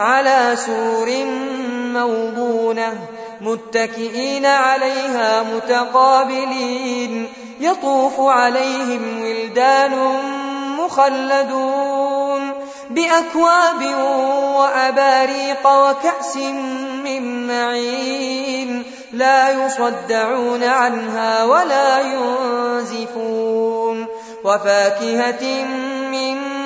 على سور موضونة متكئين عليها متقابلين يطوف عليهم ولدان مخلدون بأكواب وأباريق وكأس من معين لا يصدعون عنها ولا ينزفون وفاكهة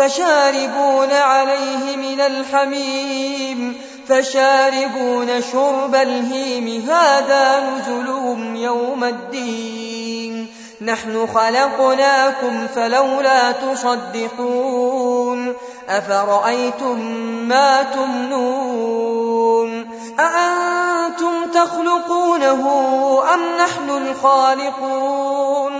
فشاربون عليه من الحميم فشاربون شرب الهيم هذا نزلهم يوم الدين. نحن خلقناكم فلولا تصدقون. أفرأيتم ما تمنون؟ أأنتم تخلقونه أم نحن الخالقون؟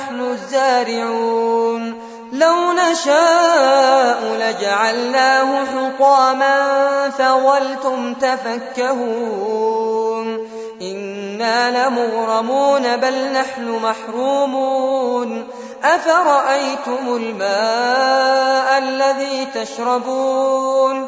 الزارعون لو نشاء لجعلناه حطاما فولتم تفكهون. إنا لمغرمون بل نحن محرومون. أفرأيتم الماء الذي تشربون؟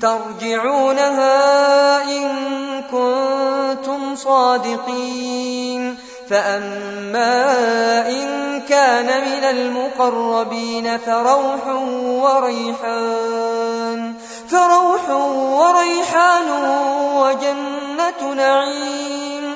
ترجعونها إن كنتم صادقين. فأما إن كان من المقربين فروح وريحان فروح وريحان وجنة نعيم.